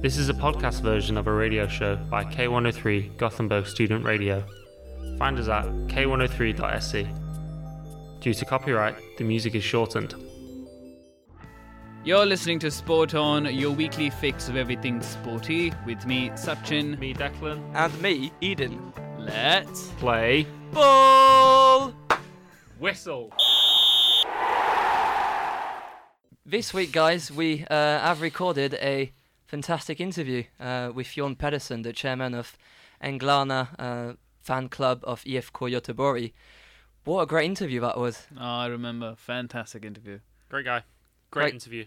This is a podcast version of a radio show by K103 Gothenburg Student Radio. Find us at k103.se. Due to copyright, the music is shortened. You're listening to Sport On, your weekly fix of everything sporty, with me, Sachin. Me, Declan. And me, Eden. Let's Play. Ball! Whistle. This week, guys, we uh, have recorded a fantastic interview uh, with Jon Pedersen, the chairman of Änglarna uh, fan club of IFK Göteborg. What a great interview that was. Oh, I remember. Fantastic interview. Great guy. Great, Great. interview.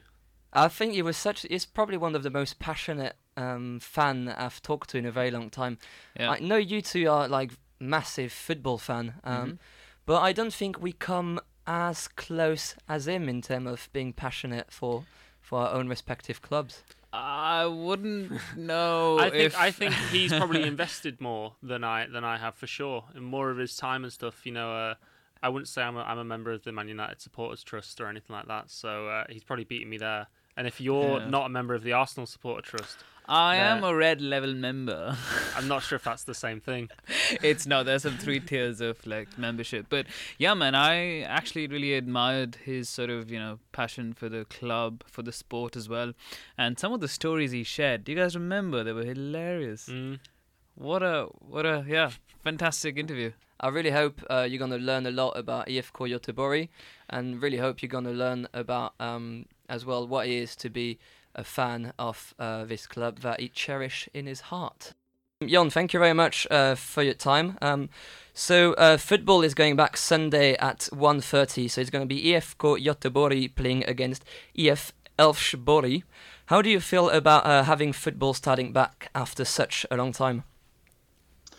I think he was such. He's probably one of the most passionate um, fan I've talked to in a very long time. Yeah. I know you two are like massive football fan, um, Mhm. but I don't think we come as close as him in terms of being passionate for for our own respective clubs. I wouldn't know I think if I think he's probably invested more than I than I have for sure, and more of his time and stuff. You know, uh, I wouldn't say I'm a, I'm a member of the Man United Supporters Trust or anything like that. So uh, he's probably beating me there. And if you're Yeah. not a member of the Arsenal Supporter Trust, I am a red level member. I'm not sure if that's the same thing. it's no, there's some three tiers of like membership. But yeah, man, I actually really admired his sort of, you know, passion for the club, for the sport as well. And some of the stories he shared, do you guys remember? They were hilarious. Mm. What a what a yeah, fantastic interview. I really hope uh, you're gonna learn a lot about IFK Göteborg, and really hope you're gonna learn about um, as well what it is to be a fan of uh, this club that he cherish in his heart. Jon, thank you very much uh, for your time. Um, so uh, football is going back Sunday at 1.30, so it's going to be IFK Göteborg playing against IF Elfsborg. How do you feel about uh, having football starting back after such a long time?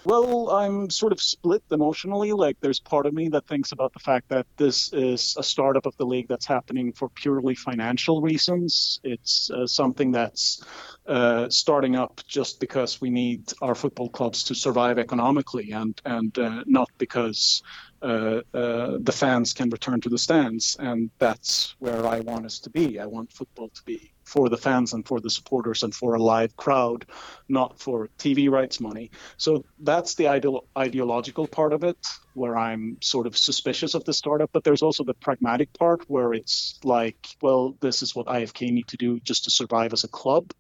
Well, I'm sort of split emotionally. Like, there's part of me that thinks about the fact that this is a startup of the league that's happening for purely financial reasons. It's uh, something that's uh, starting up just because we need our football clubs to survive economically, and and uh, not because Uh, uh, the fans can return to the stands. And that's where I want us to be. I want football to be for the fans and for the supporters and for a live crowd, not for TV rights money. So that's the ideological part of it, where I'm sort of suspicious of the startup. But there's also the pragmatic part where it's like, well, this is what IFK need to do just to survive as a club,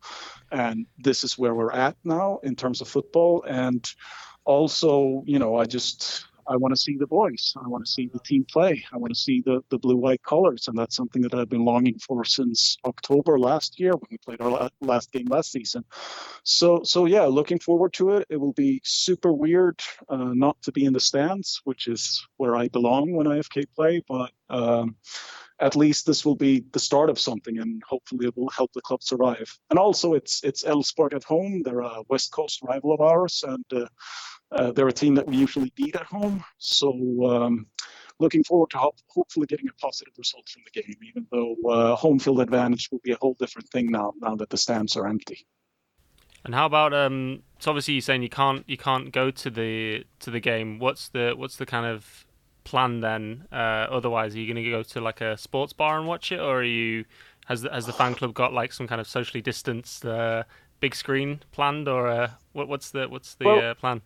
and this is where we're at now in terms of football. And also, you know, I just I want to see the boys. I want to see the team play. I want to see the, the blue white colors, and that's something that I've been longing for since October last year when we played our last game last season. So so yeah, looking forward to it. It will be super weird uh, not to be in the stands, which is where I belong when IFK play, but. Um, at least this will be the start of something, and hopefully it will help the club survive. And also, it's it's Elfsborg at home. They're a West Coast rival of ours, and uh, uh, they're a team that we usually beat at home. So um, looking forward to ho- hopefully getting a positive result from the game, even though uh, home field advantage will be a whole different thing now, now that the stands are empty. And how about um? So obviously you're saying you can't you can't go to the to the game. What's the what's the kind of plan then? Uh, otherwise, are you going to go to like a sports bar and watch it, or are you has the, has the fan club got like some kind of socially distanced uh, big screen planned, or uh, what what's the what's the Well- uh, plan?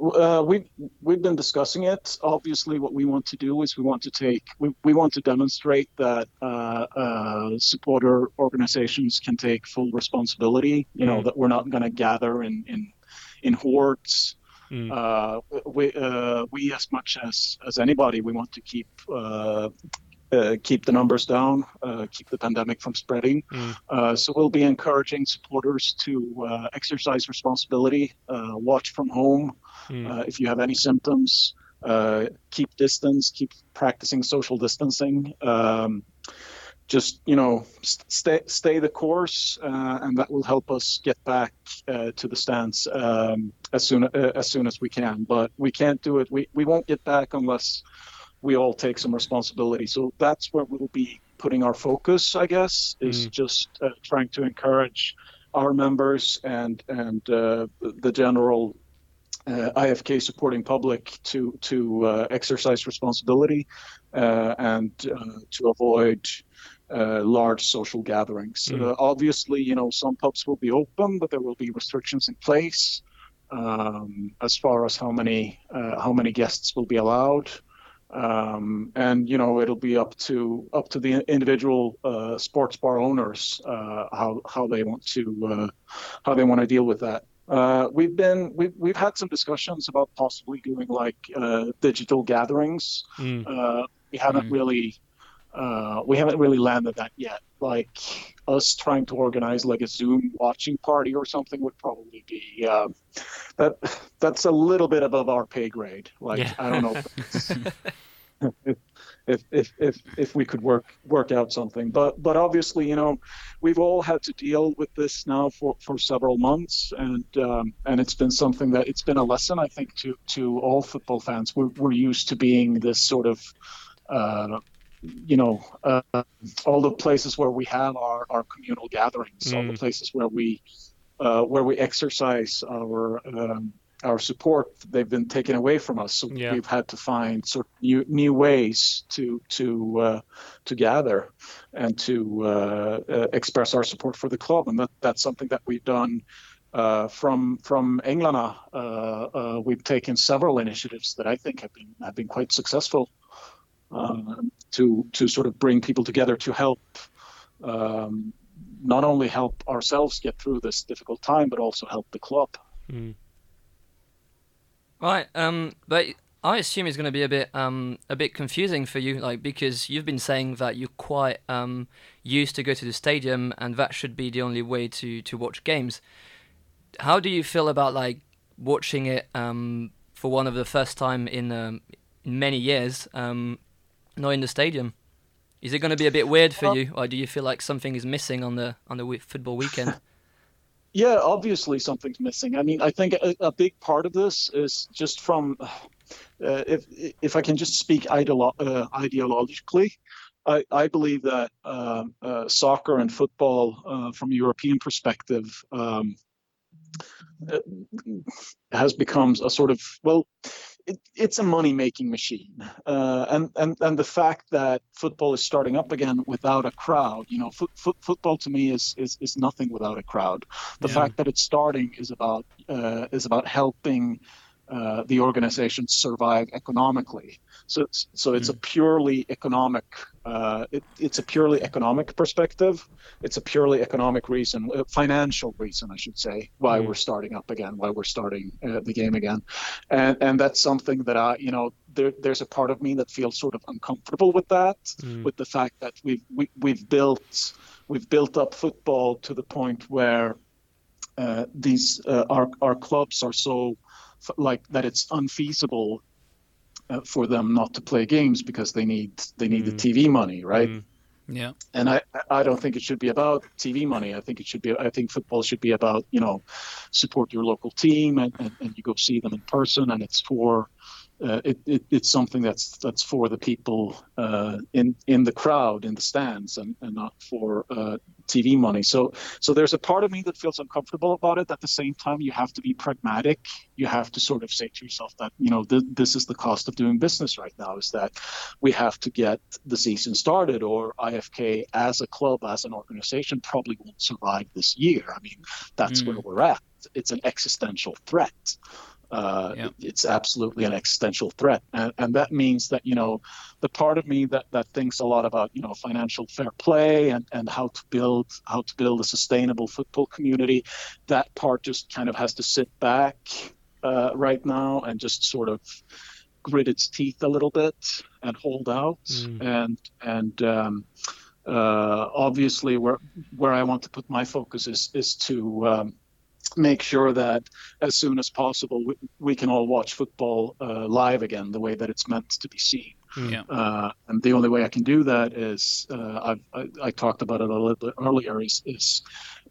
Uh, we've we've been discussing it. Obviously, what we want to do is we want to take we, we want to demonstrate that uh, uh, supporter organizations can take full responsibility. You know Mm. that we're not going to gather in in in hordes. Mm. Uh, we uh, we as much as as anybody we want to keep. Uh, uh, keep the numbers down, uh, keep the pandemic from spreading. Mm. Uh, so we'll be encouraging supporters to uh, exercise responsibility, uh, watch from home, Mm. uh, if you have any symptoms, uh, keep distance, keep practicing social distancing. Um, just you know, st- stay stay the course, uh, and that will help us get back uh, to the stands um, as soon uh, as soon as we can. But we can't do it. We we won't get back unless we all take some responsibility. So that's where we'll be putting our focus, I guess, is Mhm. just uh, trying to encourage our members and and uh, the general uh, IFK supporting public to to uh, exercise responsibility uh, and uh, to avoid uh, large social gatherings. Mm. Uh, obviously, you know, some pubs will be open, but there will be restrictions in place um, as far as how many uh, how many guests will be allowed. Um, and you know it'll be up to up to the individual uh, sports bar owners uh, how how they want to uh, how they want to deal with that. We've been we've we've had some discussions about possibly doing like digital gatherings. Mm. we haven't mm. really uh, we haven't really landed that yet. Like us trying to organize like a Zoom watching party or something would probably be uh, that. That's a little bit above our pay grade. Like yeah. I don't know. if, if, if if we could work work out something, but but obviously you know we've all had to deal with this now for, for several months, and um, and it's been something that it's been a lesson I think to to all football fans. We're we're used to being this sort of uh, you know, uh, all the places where we have our, our communal gatherings, mm. all the mm. places where we uh, where we exercise our um, our support, they've been taken away from us. So yeah. we've had to find sort of new new ways to to uh, to gather and to uh, uh, express our support for the club, and that that's something that we've done. Uh, from from Änglarna, we've taken several initiatives that I think have been have been quite successful um, to to sort of bring people together to help um, not only help ourselves get through this difficult time, but also help the club. Mm. Right, um, but I assume it's going to be a bit um, a bit confusing for you, like because you've been saying that you're quite um, used to go to the stadium, and that should be the only way to to watch games. How do you feel about like watching it um, for one of the first time in um, in many years? Um, not in the stadium. Is it going to be a bit weird for well, you, or do you feel like something is missing on the on the football weekend? Yeah, obviously something's missing. I mean, I think a, a big part of this is just from, uh, if if I can just speak ideolo- uh, ideologically, I, I believe that uh, uh soccer and football, uh, from a European perspective, um, uh, has become a sort of well it, it's a money making machine uh, and, and and the fact that football is starting up again without a crowd you know foot, foot, football to me is, is is nothing without a crowd the yeah. fact that it's starting is about uh, is about helping uh, the organization survive economically. So, so it's mm. a purely economic. Uh, it, it's a purely economic perspective. It's a purely economic reason, uh, financial reason, I should say, why mm. we're starting up again, why we're starting uh, the game again, and and that's something that I, you know, there, there's a part of me that feels sort of uncomfortable with that, mm. with the fact that we've we, we've built we've built up football to the point where uh, these uh, our our clubs are so like that it's unfeasible uh, for them not to play games because they need they need mm. the TV money, right? Mm. Yeah. And I I don't think it should be about TV money. I think it should be I think football should be about you know support your local team and, and, and you go see them in person and it's for uh, it, it, it's something that's that's for the people uh, in in the crowd in the stands and, and not for uh, TV money. So so there's a part of me that feels uncomfortable about it. At the same time, you have to be pragmatic. You have to sort of say to yourself that you know th- this is the cost of doing business right now. Is that we have to get the season started, or IFK as a club as an organization probably won't survive this year. I mean that's mm. where we're at. It's an existential threat. Uh, yeah. It's absolutely an existential threat, and, and, that means that you know the part of me that, that thinks a lot about you know financial fair play and, and how to build how to build a sustainable football community. That part just kind of has to sit back uh, right now and just sort of grit its teeth a little bit and hold out mm. and and um, uh, obviously where where I want to put my focus is is to um, make sure that as soon as possible we, we can all watch football uh, live again the way that it's meant to be seen. Hmm. Yeah. Uh, and the only way I can do that is uh, I, I talked about it a little bit earlier is, is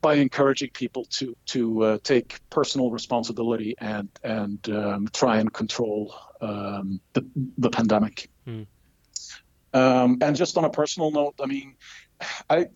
by encouraging people to to uh, take personal responsibility and and um, try and control um, the the pandemic. Mm. Um, and just on a personal note, I mean, I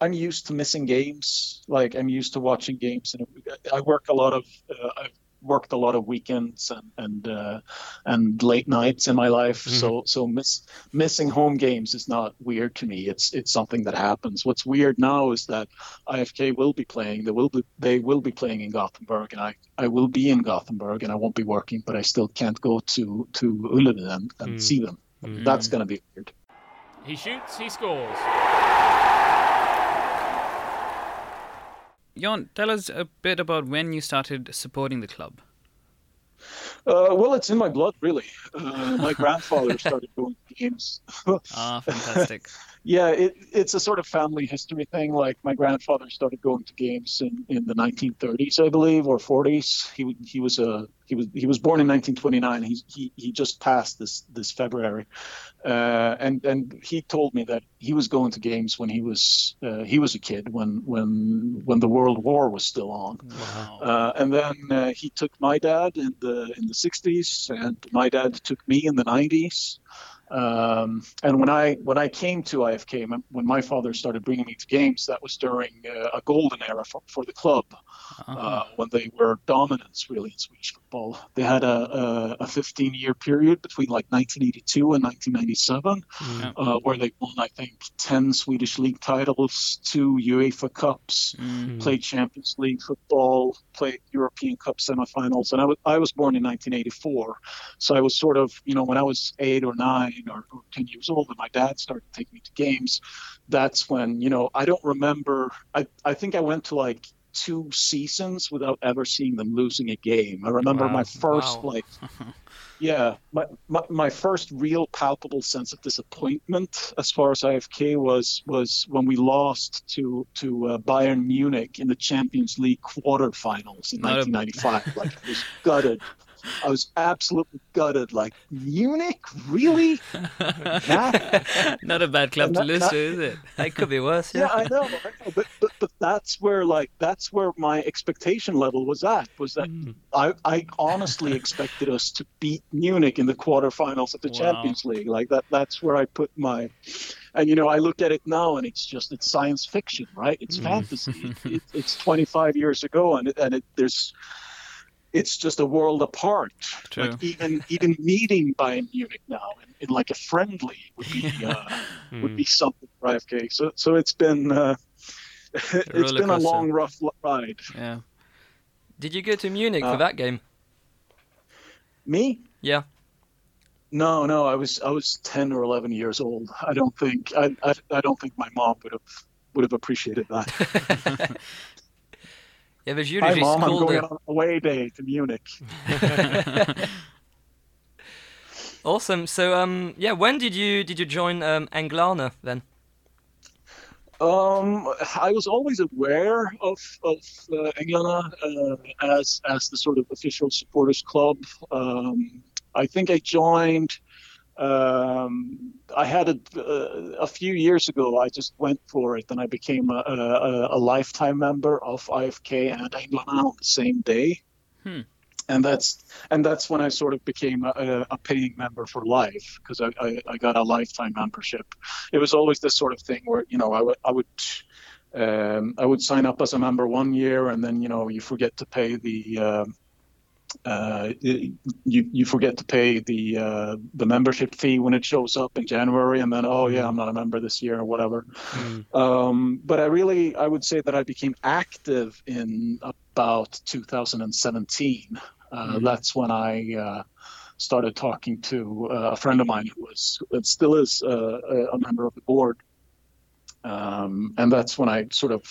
I'm used to missing games. Like I'm used to watching games, and I work a lot of. Uh, I've worked a lot of weekends and and uh, and late nights in my life. Mhm. So so miss, missing home games is not weird to me. It's it's something that happens. What's weird now is that IFK will be playing. They will be they will be playing in Gothenburg, and I, I will be in Gothenburg, and I won't be working, but I still can't go to to Ullevi and, and Mm. see them. Mm. That's gonna be weird. He shoots, he scores. Jon, tell us a bit about when you started supporting the club. Uh, well, it's in my blood, really. Uh, my grandfather started going to games. Ah, fantastic. Yeah, it, it's a sort of family history thing. Like my grandfather started going to games in, in the 1930s, I believe, or 40s. He he was a he was he was born in 1929. He he he just passed this this February, uh, and and he told me that he was going to games when he was uh, he was a kid when when when the World War was still on. Wow. Uh, and then uh, he took my dad in the in the 60s, and my dad took me in the 90s. Um, and when I when I came to IFK, when my father started bringing me to games, that was during uh, a golden era for, for the club Uh-huh. uh, when they were dominants really in Swedish football. They had a, a, a 15 year period between like 1982 and 1997 Mm. uh, where they won I think 10 Swedish league titles, two UEFA Cups, Mm. played Champions League football, played European Cup semifinals, and I was I was born in 1984, so I was sort of you know when I was eight or nine or, or 10 years old, and my dad started taking me to games. That's when you know I don't remember. I I think I went to like two seasons without ever seeing them losing a game. I remember Wow. my first Wow. like yeah, my, my my first real palpable sense of disappointment as far as IFK was was when we lost to to uh, Bayern Munich in the Champions League quarterfinals in Not a- 1995. like I was gutted. I was absolutely gutted. Like Munich, really? That? Not a bad club to Not- lose not- to, is it? It could be worse. Yeah, Yeah. I know, I know. But, but but that's where like that's where my expectation level was at. Was that Mm. I, I honestly expected us to beat Munich in the quarterfinals of the Wow. Champions League. Like that that's where I put my and you know I look at it now and it's just it's science fiction, right? It's Mhm. fantasy. it, it's 25 years ago and it, and it, there's it's just a world apart. True. Like even even meeting Bayern Munich now in, in like a friendly would be uh, would Mm. be something for IFK. So so it's been uh, it's roller been a long rough ride. Yeah. Did you go to Munich Uh, for that game? Me? Yeah. No, no, I was I was ten or eleven years old. I don't think I I, I don't think my mom would have would have appreciated that. Il y avait Hi mom, I'm going on away day to Munich. Awesome. So um yeah, when did you did you join um Änglarna then? Um, I was always aware of of uh, Änglarna uh, as as the sort of official supporters club. Um, I think I joined. Um, I had a, uh, a few years ago. I just went for it, and I became a, a, a lifetime member of IFK and Änglarna on the same day. Hmm. And that's and that's when I sort of became a, a paying member for life because I, I, I got a lifetime membership it was always this sort of thing where you know I would I would um, I would sign up as a member one year and then you know you forget to pay the um uh, you you forget to pay the uh, the membership fee when it shows up in January and then oh yeah I'm not a member this year or whatever. Mm. Um, but I really I would say that I became active in about 2017. Uh, Mhm. That's when I uh, started talking to uh, a friend of mine who was still is a, a member of the board, um, and that's when I sort of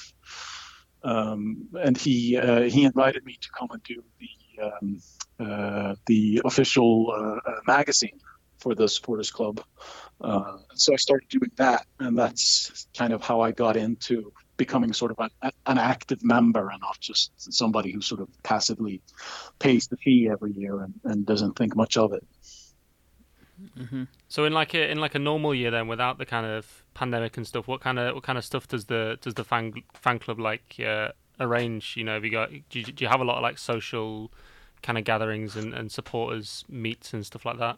um, and he uh, he invited me to come and do the um, uh, the official uh, uh, magazine for the supporters club. Uh, so I started doing that, and that's kind of how I got into becoming sort of an, an active member and not just somebody who sort of passively pays the fee every year and, and doesn't think much of it. hmm So in like a in like a normal year then, without the kind of pandemic and stuff, what kind of what kind of stuff does the does the fan fan club like uh, arrange? You know, have you got do you, do you have a lot of like social kind of gatherings and, and supporters meets and stuff like that?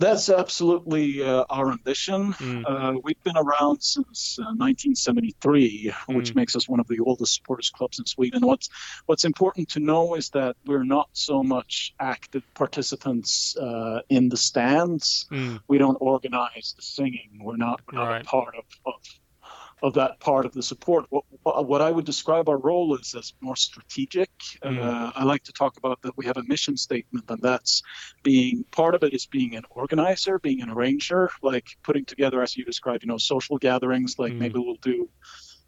That's absolutely uh, our ambition. Mm. Uh, we've been around since uh, 1973, which Mm. makes us one of the oldest supporters clubs in Sweden. What's What's important to know is that we're not so much active participants uh, in the stands. Mm. We don't organize the singing. We're not, we're not Right. a part of, of of that part of the support. What, what I would describe our role is as more strategic. Mm. Uh, I like to talk about that we have a mission statement, and that's being part of it is being an organizer, being an arranger, like putting together, as you described, you know, social gatherings. Like Mm. maybe we'll do,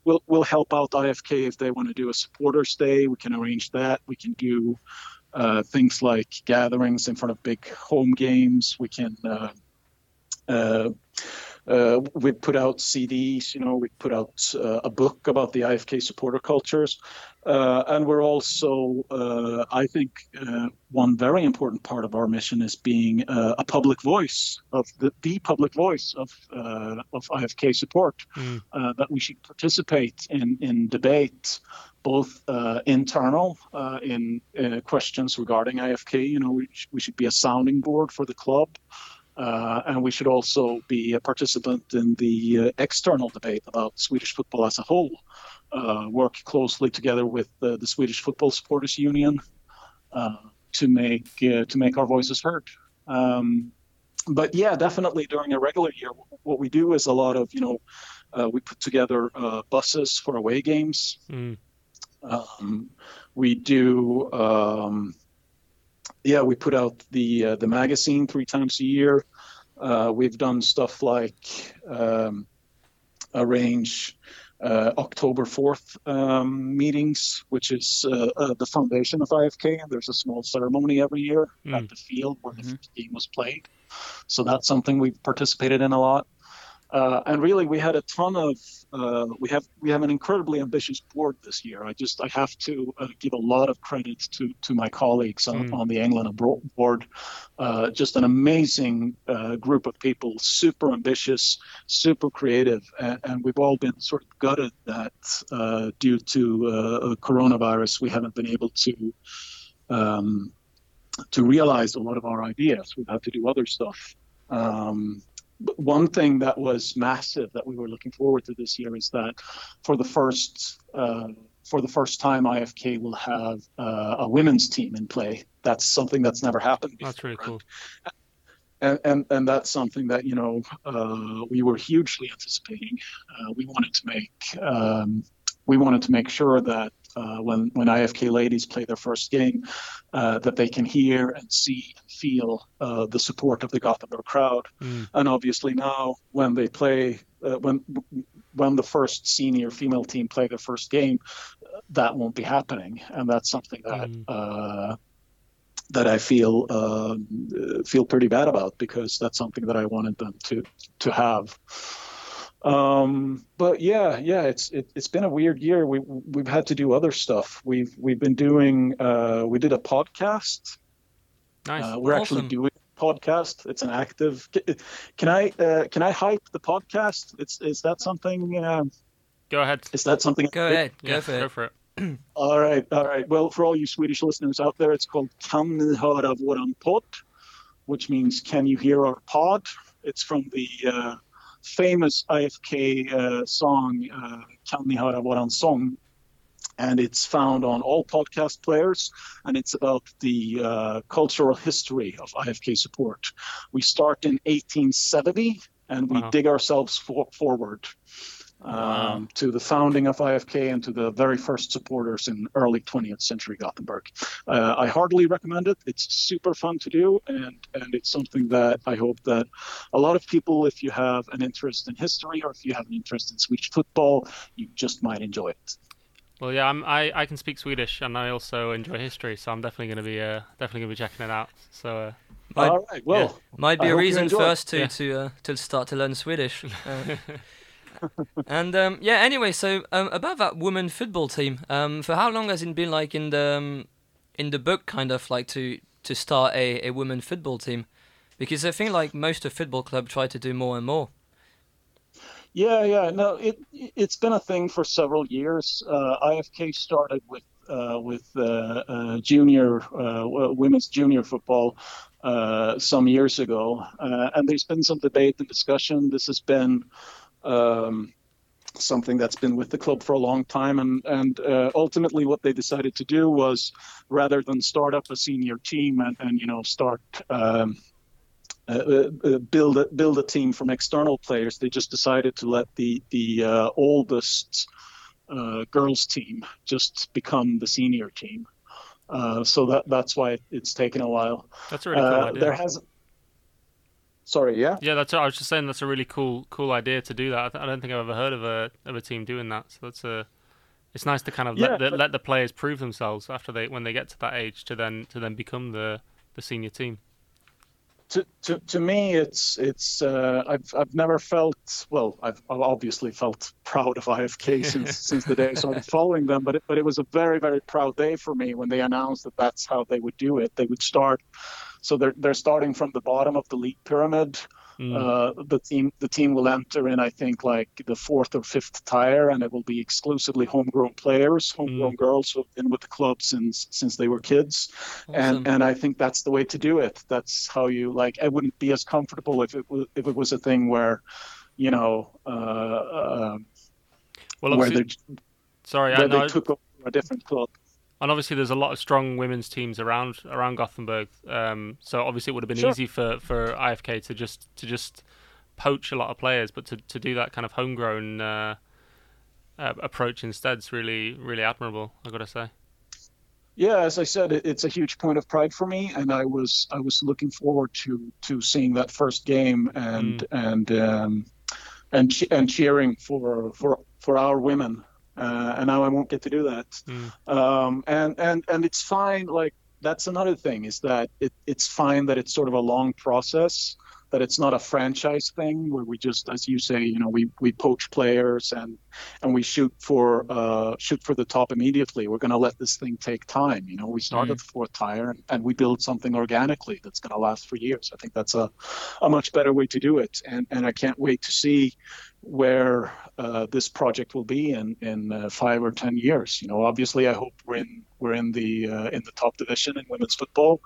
we'll we'll help out IFK if they want to do a supporters day. We can arrange that. We can do uh, things like gatherings in front of big home games. We can. Uh, uh, uh, we put out CDs, you know, we put out uh, a book about the IFK supporter cultures. Uh, and we're also, uh, I think, uh, one very important part of our mission is being uh, a public voice of the, the public voice of uh, of IFK support. Mm. Uh, that we should participate in in debate, both uh, internal uh, in uh, questions regarding IFK. You know, we, sh- we should be a sounding board for the club. Uh, and we should also be a participant in the uh, external debate about Swedish football as a whole. Uh, work closely together with uh, the Swedish Football Supporters Union uh, to make uh, to make our voices heard. Um, but yeah, definitely during a regular year, what we do is a lot of you know uh, we put together uh, buses for away games. Mm. Um, we do, um, yeah, we put out the uh, the magazine three times a year. Uh, we've done stuff like um, arrange uh, October 4th um, meetings, which is uh, uh, the foundation of IFK. And there's a small ceremony every year Mm. at the field where the Mhm. first game was played. So that's something we've participated in a lot. Uh, and really, we had a ton of. Uh, we have we have an incredibly ambitious board this year. I just I have to uh, give a lot of credit to to my colleagues on, Mm. on the England abroad board. Uh, just an amazing uh, group of people, super ambitious, super creative, and, and we've all been sort of gutted that uh, due to uh, coronavirus, we haven't been able to. Um, to realize a lot of our ideas, we've had to do other stuff. Um, one thing that was massive that we were looking forward to this year is that for the first uh, for the first time, IFK will have uh, a women's team in play. That's something that's never happened before. That's really cool. And, and and that's something that you know uh, we were hugely anticipating. Uh, we wanted to make um, we wanted to make sure that uh, when when IFK ladies play their first game, uh, that they can hear and see and feel uh, the support of the Gothenburg crowd. Mm. And obviously now, when they play, uh, when when the first senior female team play their first game, uh, that won't be happening, and that's something that. Mm. Uh, that I feel um, uh, feel pretty bad about because that's something that I wanted them to to have. Um, but yeah, yeah, it's it, it's been a weird year. We we've had to do other stuff. We've we've been doing. Uh, we did a podcast. Nice. Uh, we're actually doing a podcast. It's an active. Can I uh, can I hype the podcast? It's is that something? Uh, go ahead. is that something? Go ahead, Yeah, go for it. Go for it. All right, all right. Well, for all you Swedish listeners out there, it's called Kan ni höra våran podd, which means Can you hear our pod? It's from the uh, famous IFK uh, song uh, Kan ni höra våran sång, and it's found on all podcast players, and it's about the uh, cultural history of IFK support. We start in 1870, and we Wow. dig ourselves for- forward um, Wow. to the founding of IFK and to the very first supporters in early 20th century Gothenburg. Uh, I heartily recommend it. It's super fun to do, and and it's something that I hope that a lot of people, if you have an interest in history or if you have an interest in Swedish football, you just might enjoy it. Well, yeah, I'm, I I can speak Swedish and I also enjoy history, so I'm definitely gonna be uh definitely gonna be checking it out. So uh, Might, All right. Well, might be I a reason enjoy for us to Yeah. to uh, to start to learn Swedish. Uh, and um, yeah, anyway, so um, about that women football team, um, for how long has it been like in the um, in the book, kind of like to to start a, a women football team? Because I think like most of football club try to do more and more. Yeah, yeah. No, it it's been a thing for several years. Uh, IFK started with uh, with uh, uh, junior uh, women's junior football uh, some years ago, and there's been some debate and discussion. This has been um, something that's been with the club for a long time, and and ultimately what they decided to do was rather than start up a senior team and, and you know start. Um, uh, uh, build a, build a team from external players. They just decided to let the the uh, oldest uh, girls team just become the senior team. Uh, so that that's why it's taken a while. That's a really cool uh, idea. There has. Sorry, yeah. Yeah, that's. I was just saying that's a really cool cool idea to do that. I, th- I don't think I've ever heard of a of a team doing that. So that's a. It's nice to kind of yeah, let the, but... let the players prove themselves after they when they get to that age to then to then become the the senior team to, to, to me, it's it's uh, I've I've never felt well. I've, obviously felt proud of IFK since since the day I started following them. But it, but it was a very very proud day for me when they announced that that's how they would do it. They would start. So they're they're starting from the bottom of the league pyramid Mm. Uh, the team the team will enter in I think like the fourth or fifth tier, and it will be exclusively homegrown players, homegrown mm. girls who've been with the club since since they were kids, awesome. and and I think that's the way to do it. That's how you like. I wouldn't be as comfortable if it was if it was a thing where, you know, uh, uh, well, where they sorry, where I know they took over a different club and obviously there's a lot of strong women's teams around around Gothenburg. Um, so obviously it would have been sure. easy for, for IFK to just to just poach a lot of players, but to, to do that kind of homegrown uh, uh, approach instead is really really admirable. I got to say. Yeah, as I said, it, it's a huge point of pride for me, and I was I was looking forward to to seeing that first game and mm. and um, and and cheering for for for our women uh, and now I won't get to do that. Mm. Um, and and and it's fine. Like that's another thing is that it, it's fine that it's sort of a long process that it's not a franchise thing where we just, as you say, you know, we, we poach players and and we shoot for uh, shoot for the top immediately. We're going to let this thing take time. You know, we start mm. at the fourth tire and, and we build something organically that's going to last for years. I think that's a, a much better way to do it. And and I can't wait to see where uh, this project will be in in uh, five or ten years. You know, obviously, I hope we're in we're in the uh, in the top division in women's football.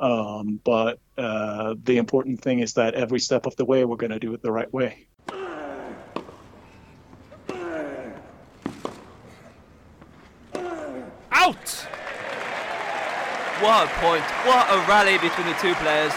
Um, but uh, the important thing is that every step of the way, we're going to do it the right way. Out! What a point. What a rally between the two players.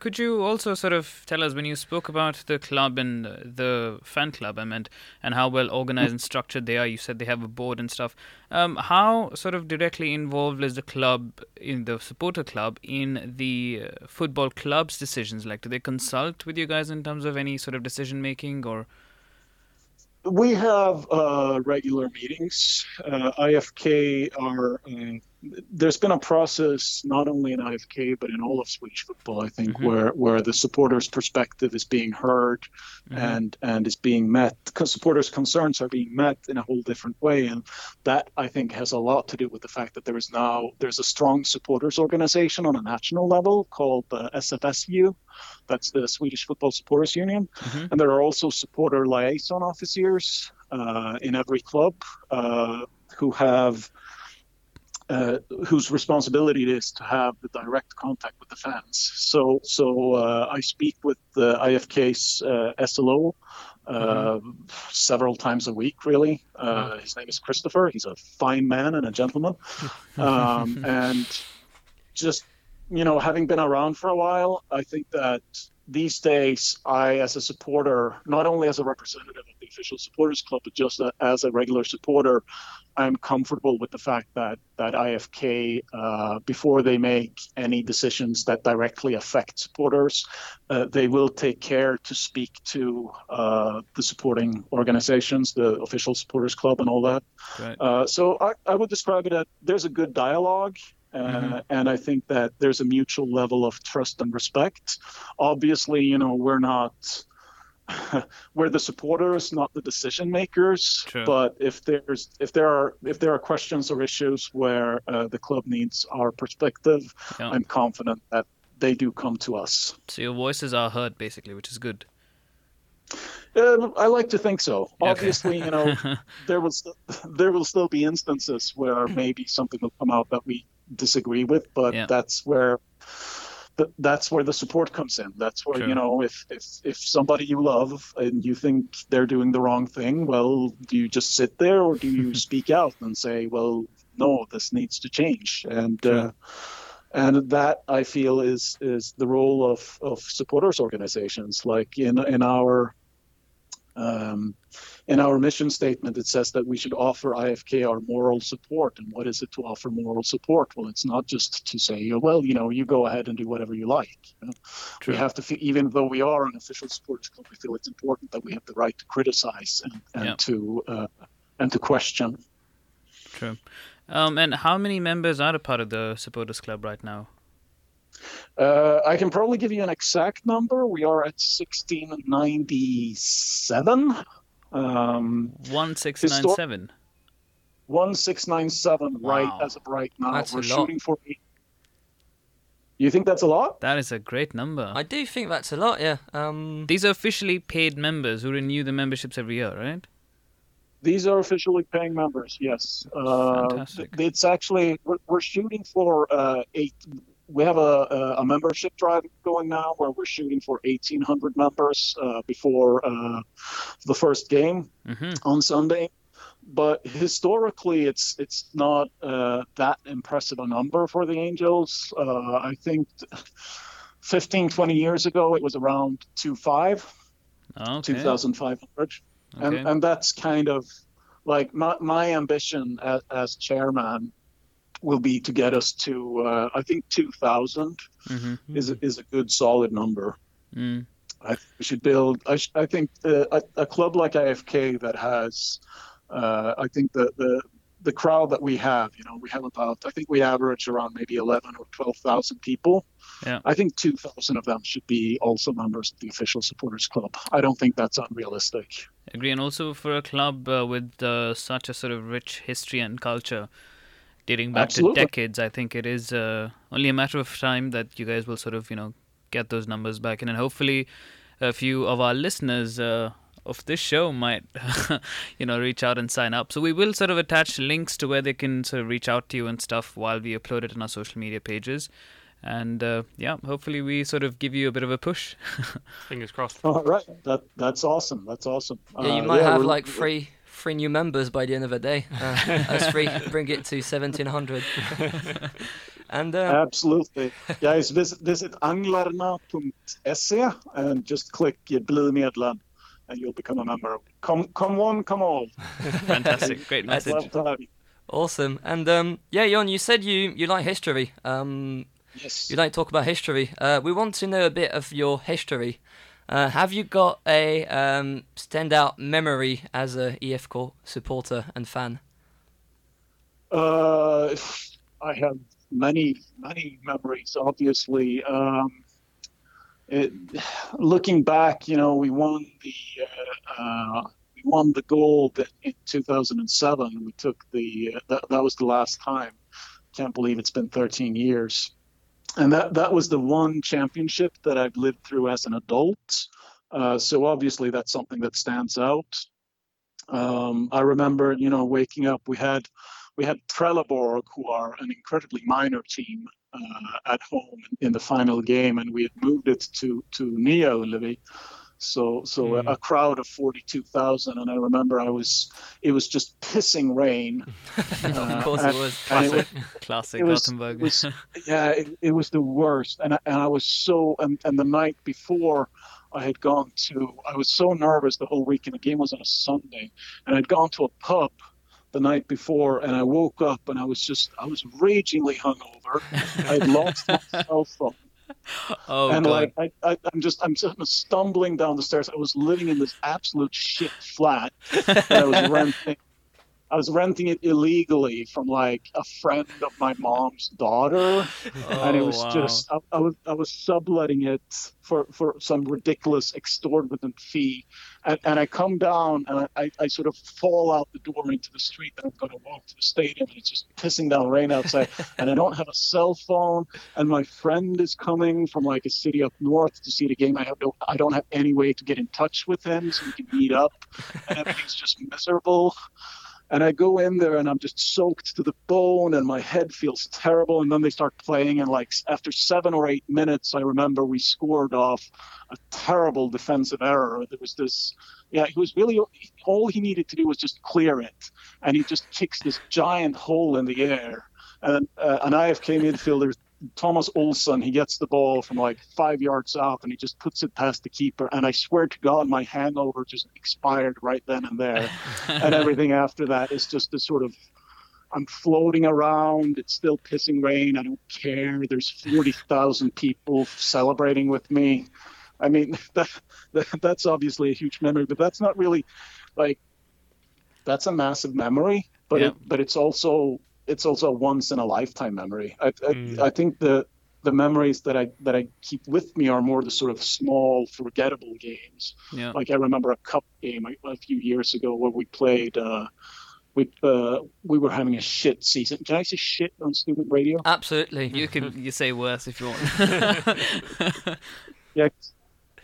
Could you also sort of tell us when you spoke about the club and the fan club, I meant, and how well organized and structured they are? You said they have a board and stuff. Um, how sort of directly involved is the club in the supporter club in the uh, football club's decisions? Like, do they consult with you guys in terms of any sort of decision making or? We have uh, regular meetings. Uh, IFK are uh, there's been a process not only in IFK but in all of Swedish football, I think, mm-hmm. where where the supporters' perspective is being heard mm-hmm. and and is being met. Because supporters' concerns are being met in a whole different way, and that I think has a lot to do with the fact that there is now there's a strong supporters organization on a national level called the SFSU. That's the Swedish Football Supporters Union, mm-hmm. and there are also supporter liaison officers uh, in every club uh, who have uh, whose responsibility it is to have the direct contact with the fans. So, so uh, I speak with the IFK's uh, SLO uh, mm-hmm. several times a week. Really, uh, his name is Christopher. He's a fine man and a gentleman, um, and just you know, having been around for a while, I think that these days, I, as a supporter, not only as a representative of the official supporters club, but just as a regular supporter, I'm comfortable with the fact that that IFK, uh, before they make any decisions that directly affect supporters, uh, they will take care to speak to uh, the supporting organizations, the official supporters club, and all that. Right. Uh, so I, I would describe it as there's a good dialogue mm-hmm. Uh, and I think that there's a mutual level of trust and respect. Obviously, you know, we're not we're the supporters, not the decision makers. But if there's if there are if there are questions or issues where uh, the club needs our perspective, yeah. I'm confident that they do come to us. So your voices are heard, basically, which is good. Uh, I like to think so. Obviously, you know, there will st- there will still be instances where maybe something will come out that we disagree with, but Yeah. that's where th- that's where the support comes in. That's where Sure. you know, if if if somebody you love and you think they're doing the wrong thing, well, do you just sit there or do you speak out and say, well, no, this needs to change? And Sure. uh, and that I feel is is the role of of supporters organizations. Like in in our um, in our mission statement, it says that we should offer IFK our moral support. And what is it to offer moral support? Well, it's not just to say, well, you know, you go ahead and do whatever you like. you know. We have to, feel, even though we are an official supporters club, we feel it's important that we have the right to criticize and, and Yeah. to uh, and to question. True. Um, and how many members are a part of the supporters club right now? Uh, I can probably give you an exact number. We are at 1697. Um, One six nine seven. 1697 right as of right now. That's We're lot. shooting for eight. You think that's a lot? That is a great number. I do think that's a lot. Yeah. Um. These are officially paid members who renew the memberships every year, right? These are officially paying members, yes. Uh, Fantastic. It's actually, we're, we're shooting for uh, eight. We have a, a, membership drive going now where we're shooting for 1,800 members uh, before uh, the first game. hmm on Sunday. But historically, it's it's not uh, that impressive a number for the Angels. Uh, I think 15, 20 years ago, it was around 2,500, Okay. 2,500. And, and that's kind of like my, my ambition as, as chairman will be to get us to, uh, I think 2,000 hmm is, a- is a good solid number. Mm. I should build. I, sh- I think uh, a, a club like IFK that has, uh, I think the, the the crowd that we have, you know, we have about. I think we average around maybe eleven or twelve thousand people. Yeah. I think two thousand of them should be also members of the official supporters club. I don't think that's unrealistic. Agree, and also for a club uh, with uh, such a sort of rich history and culture dating back Absolutely. to decades, I think it is uh, only a matter of time that you guys will sort of, you know, get those numbers back in, and hopefully, a few of our listeners uh, of this show might, you know, reach out and sign up. So we will sort of attach links to where they can sort of reach out to you and stuff while we upload it on our social media pages. And uh, yeah, hopefully we sort of give you a bit of a push. Fingers crossed. All right, that that's awesome. That's awesome. Yeah, you Uh, might have we're- like three three new members by the end of the day. Uh, that's three. Bring it to 1700. and uh, Absolutely. Guys, visit, visit anglarna.se and just click Bli medlem and you'll become a member. Come, come one, come all. Fantastic, great That's message. Love to have you. awesome. And um, yeah, Jon, you said you you like history. Um, Yes. you like to talk about history. Uh, we want to know a bit of your history. Uh, have you got a um, standout memory as a IFK supporter and fan? Uh, I have many, many memories, obviously. Um, it, looking back, you know, we won the uh, uh, we won the gold in 2007. We took the uh, that, that was the last time. Can't believe it's been 13 years, and that that was the one championship that I've lived through as an adult. Uh, so obviously that's something that stands out. Um, I remember, you know, waking up. We had we had Trelleborg, who are an incredibly minor team, uh, at home in the final game, and we had moved it to to Nya Ullevi. So so a, hmm. a crowd of forty two thousand, and I remember I was it was just pissing rain. of uh, course it was. and it was- Classic it was- Gothenburg. it was- yeah, it, it was the worst, and I, and I was so and, and the night before. I had gone to. I was so nervous the whole weekend. The game was on a Sunday, and I'd gone to a pub the night before, and I woke up and I was just. I was ragingly hungover. I'd lost my cell phone, oh and god. like I, I, I'm just. I'm just stumbling down the stairs. I was living in this absolute shit flat that I was renting. I was renting it illegally from like a friend of my mom's daughter, oh, and it Oh, was wow. just I, I was I was subletting it for for some ridiculous extorbitant fee, and, and I come down and I, I, sort of fall out the door into the street that I'm going to walk to the stadium, and it's just pissing down rain outside, and I don't have a cell phone, and my friend is coming from like a city up north to see the game. I have no I don't have any way to get in touch with him so we can meet up, and everything's just miserable. And I go in there and I'm just soaked to the bone and my head feels terrible. And then they start playing. And like after seven or eight minutes, I remember we scored off a terrible defensive error. There was this, yeah, he was really, all he needed to do was just clear it. And he just kicks this giant hole in the air. And uh, an IFK midfielder, Thomas Olsson, he gets the ball from like five yards out and he just puts it past the keeper. And I swear to God, my hangover just expired right then and there and everything after that is just a sort of I'm floating around. It's still pissing rain. I don't care. There's 40,000 people celebrating with me. I mean, that, that that's obviously a huge memory, but that's not really like that's a massive memory. But Yeah. it, but it's also it's also a once in a lifetime memory. I I, Mm. I think the the memories that I that I keep with me are more the sort of small, forgettable games. Yeah. Like I remember a cup game a, a few years ago where we played. Uh, we uh, we were having a shit season. Can I say shit on stupid radio? Absolutely. You can you say worse if you want. Yeah,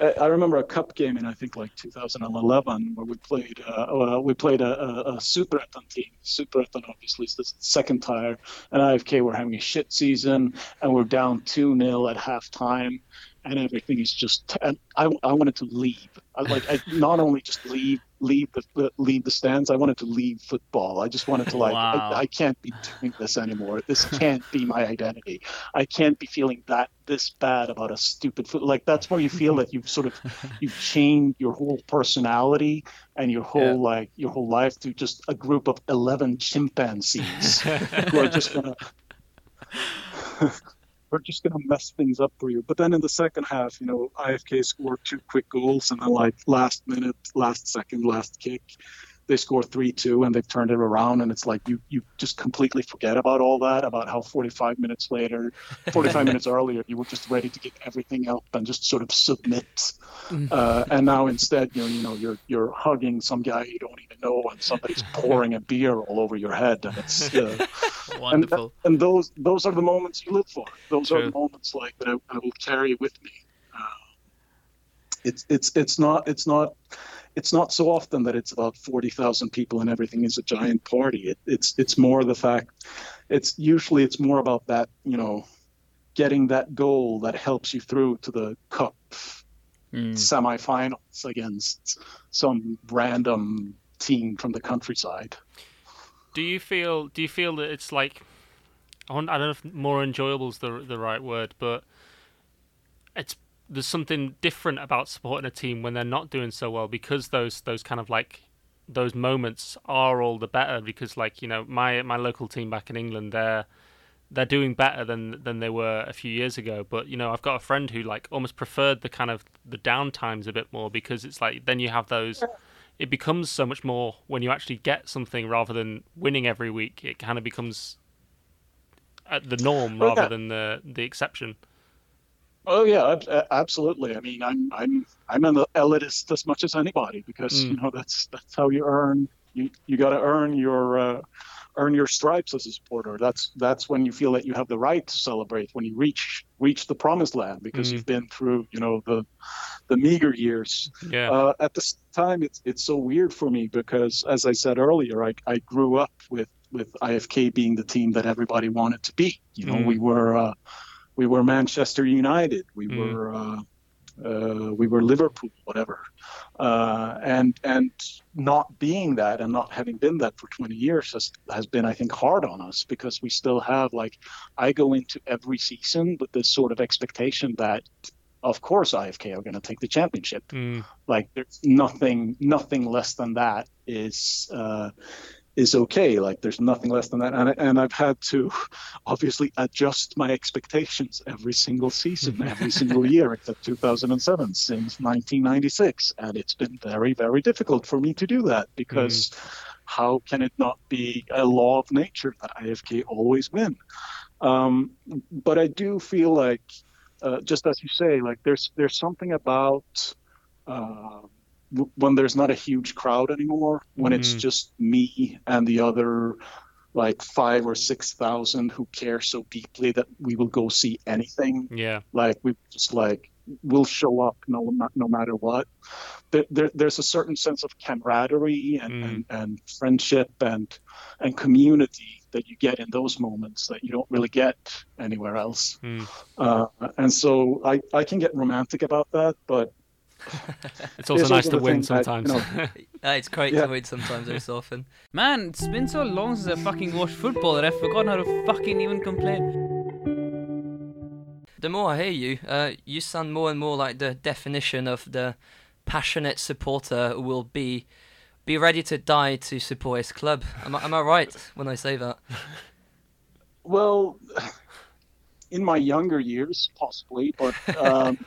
I remember a cup game in I think like 2011 where we played uh, uh, we played a, a, a Superettan team. Superettan obviously is the second tier, and IFK were having a shit season, and we're down two 0 at halftime, and everything is just. And I, I wanted to leave. I like I not only just leave leave the, leave the stands. I wanted to leave football. I just wanted to like Wow. I, I can't be doing this anymore. This can't be my identity. I can't be feeling that this bad about a stupid foot. Like that's where you feel that you've sort of you've chained your whole personality and your whole Yeah. like your whole life to just a group of eleven chimpanzees who are just gonna we're just gonna mess things up for you. But then in the second half, you know, IFK scored two quick goals and then like last minute, last second, last kick, they score three two and they've turned it around and it's like you you just completely forget about all that, about how forty five minutes later forty five minutes earlier you were just ready to get everything up and just sort of submit. Uh, and now instead you know, you know you're you're hugging some guy you don't even know and somebody's pouring a beer all over your head and it's uh, Wonderful. and those those are the moments you live for. Those are the moments like that I, I will carry with me. Uh, it's it's it's not it's not it's not so often that it's about forty thousand people and everything is a giant party. It, it's it's more the fact. It's usually it's more about that you know, getting that goal that helps you through to the cup Mm. semifinals against some random team from the countryside. Do you feel? Do you feel that it's like? I I don't know if more enjoyable is the the right word, but it's there's something different about supporting a team when they're not doing so well because those those kind of like those moments are all the better because like you know my my local team back in England they're they're doing better than than they were a few years ago. But you know I've got a friend who like almost preferred the kind of the down times a bit more because it's like then you have those it becomes so much more when you actually get something rather than winning every week it kind of becomes uh, the norm rather than the the exception Oh yeah, absolutely. I mean, I'm I'm I'm an elitist as much as anybody because you Mm. know that's that's how you earn you you got to earn your uh, earn your stripes as a supporter. That's that's when you feel that you have the right to celebrate when you reach reach the promised land because Mm. you've been through you know the the meager years. yeah Uh, at this time, it's it's so weird for me because, as I said earlier, I, I grew up with, with IFK being the team that everybody wanted to be. You know, Mm. we were uh, we were Manchester United, we Mm. were uh, uh, we were Liverpool, whatever, uh, and and not being that and not having been that for 20 years has has been, I think, hard on us because we still have like I go into every season with this sort of expectation that. Of course, IFK are going to take the championship Mm. like there's nothing nothing less than that is uh, is okay. Like there's nothing less than that. And, and i've had to obviously adjust my expectations every single season every single year except 2007 since 1996 and it's been very very difficult for me to do that because how can it not be a law of nature that IFK always win? Um, but I do feel like, uh, just as you say, like there's there's something about uh, when there's not a huge crowd anymore, when mm-hmm. it's just me and the other like five or six thousand who care so deeply that we will go see anything. Yeah. Like we just like will show up no no matter what. There, there, there's a certain sense of camaraderie and, mm. and, and friendship and and community that you get in those moments that you don't really get anywhere else. Mm. Uh, and so I, I can get romantic about that, but it's also nice to win sometimes. That, you know, it's great yeah. to win sometimes every so often. Man, it's been so long since I fucking watched football that I've forgotten how to fucking even complain. The more I hear you, uh, you sound more and more like the definition of the passionate supporter who will be be ready to die to support his club. Am I, am I right when I say that? Well, in my younger years, possibly, but um,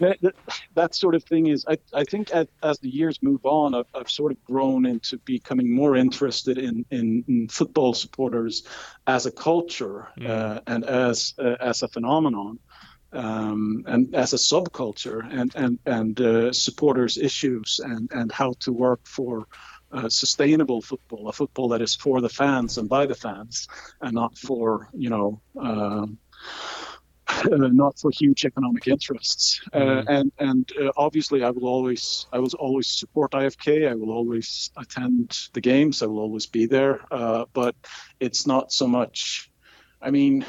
that, that, that, sort of thing is, I, I think as, as the years move on, I've, I've sort of grown into becoming more interested in, in, in football supporters as a culture mm. uh, and as uh, as a phenomenon. Um, and as a subculture and and and uh, supporters issues and and how to work for uh, sustainable football, a football that is for the fans and by the fans, and not for you know uh, not for huge economic interests. Uh, mm. and and uh, obviously, I will always I will always support IFK. I will always attend the games. I will always be there. Uh, but it's not so much. I mean.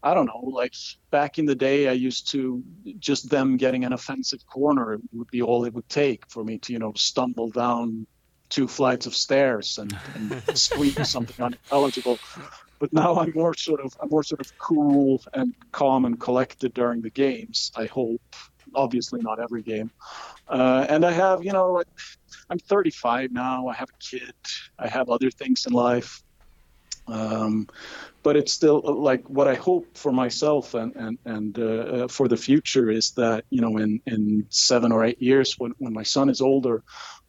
I don't know, like back in the day, I used to just them getting an offensive corner would be all it would take for me to, you know, stumble down two flights of stairs and, and squeeze something unintelligible but now I'm more sort of I'm more sort of cool and calm and collected during the games. I hope, obviously not every game, uh, and I have you know I'm 35 now. I have a kid. I have other things in life. Um, but it's still like what I hope for myself and and and uh, for the future is that you know in in seven or eight years when when my son is older,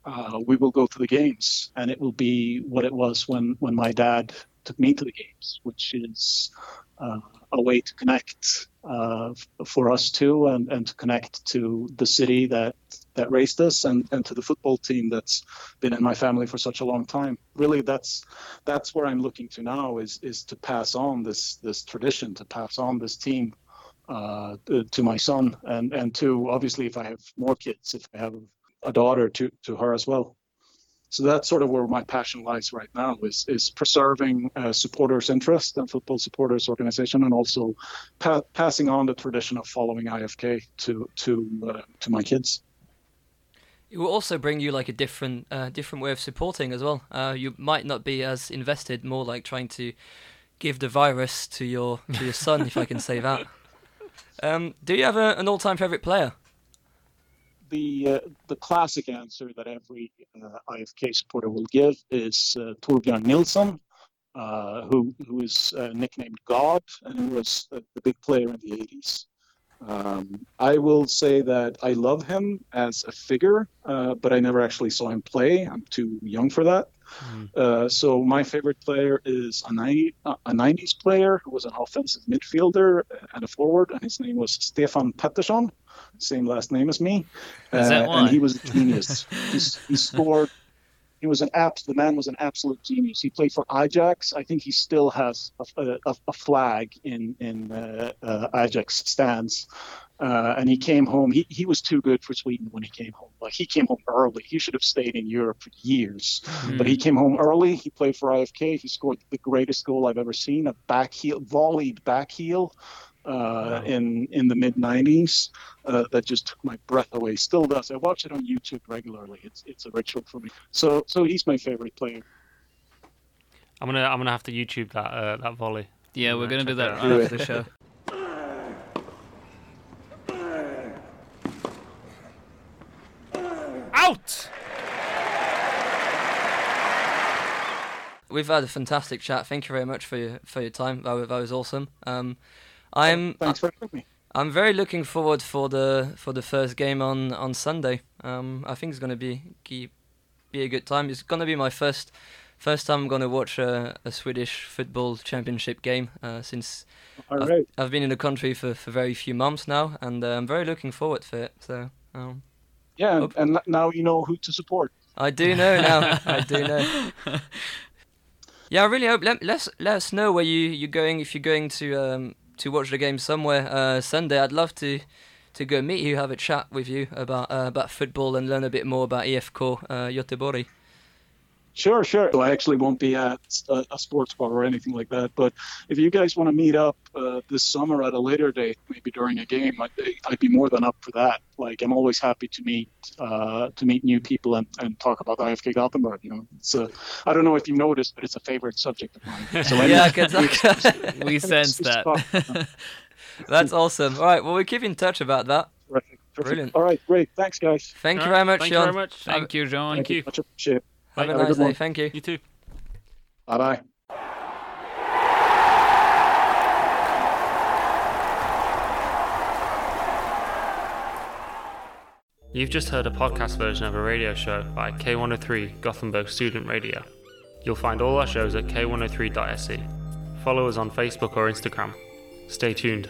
uh, we will go to the games and it will be what it was when when my dad took me to the games, which is uh, a way to connect uh, for us too, and, and to connect to the city that that raised us, and, and to the football team that's been in my family for such a long time. Really, that's that's where I'm looking to now is is to pass on this this tradition, to pass on this team uh, to my son, and and to obviously if I have more kids, if I have a daughter, to to her as well. So that's sort of where my passion lies right now is is preserving uh, supporters' interest and football supporters' organization, and also pa- passing on the tradition of following IFK to to uh, to my kids. It will also bring you like a different uh, different way of supporting as well. Uh, you might not be as invested, more like trying to give the virus to your to your son, if I can say that. Um, do you have a, an all-time favorite player? The uh, the classic answer that every uh, IFK supporter will give is uh, Torbjörn Nilsson, uh, who who is uh, nicknamed God and who was the big player in the 80s. Um, I will say that I love him as a figure, uh, but I never actually saw him play. I'm too young for that. Mm. Uh, so my favorite player is a, 90, a 90s player who was an offensive midfielder and a forward, and his name was Stefan Pettersson same last name as me. Uh, and he was a genius. he, he scored. He was an abs. The man was an absolute genius. He played for Ajax. I think he still has a, a, a flag in in uh, uh, Ajax stands. Uh, and he came home. He, he was too good for Sweden when he came home. Like he came home early. He should have stayed in Europe for years, mm. but he came home early. He played for IFK. He scored the greatest goal I've ever seen. A back heel, volleyed back heel uh, in in the mid '90s uh, that just took my breath away. Still does. I watch it on YouTube regularly. It's it's a ritual for me. So so he's my favorite player. I'm gonna I'm gonna have to YouTube that uh, that volley. Yeah, we're gonna do that right after the show. Out. We've had a fantastic chat. Thank you very much for your for your time. That was, that was awesome. Um, I'm thanks for having me. I'm very looking forward for the for the first game on on Sunday. Um, I think it's going to be be a good time. It's gonna be my first first time I'm gonna watch a, a Swedish football championship game uh, since All I've. I've been in the country for, for very few months now, and uh, I'm very looking forward to it. So um, Yeah, Hope- and now you know who to support. I do know now. I do know. Yeah, I really hope. Let, let's let us know where you you're going if you're going to um to watch the game somewhere uh, Sunday. I'd love to to go meet you, have a chat with you about uh, about football, and learn a bit more about IFK uh, Göteborg. Sure, sure. I actually won't be at a, a sports bar or anything like that. But if you guys want to meet up uh, this summer at a later date, maybe during a game, I'd, I'd be more than up for that. Like I'm always happy to meet uh, to meet new people and, and talk about the IFK Gothenburg. You know, it's a, I don't know if you've noticed, but it's a favorite subject of mine. So yeah, I can- we sense that. that's awesome. All right, well we keep in touch about that. Terrific, terrific. Brilliant. All right, great. Thanks, guys. Thank you Alright, very much, Thank you very much. Thank you, John. Thank you. Much appreciated. Have Bye. a nice day. Thank you. You too. Bye bye. You've just heard a podcast version of a radio show by K103 Gothenburg Student Radio. You'll find all our shows at k103.se. Follow us on Facebook or Instagram. Stay tuned.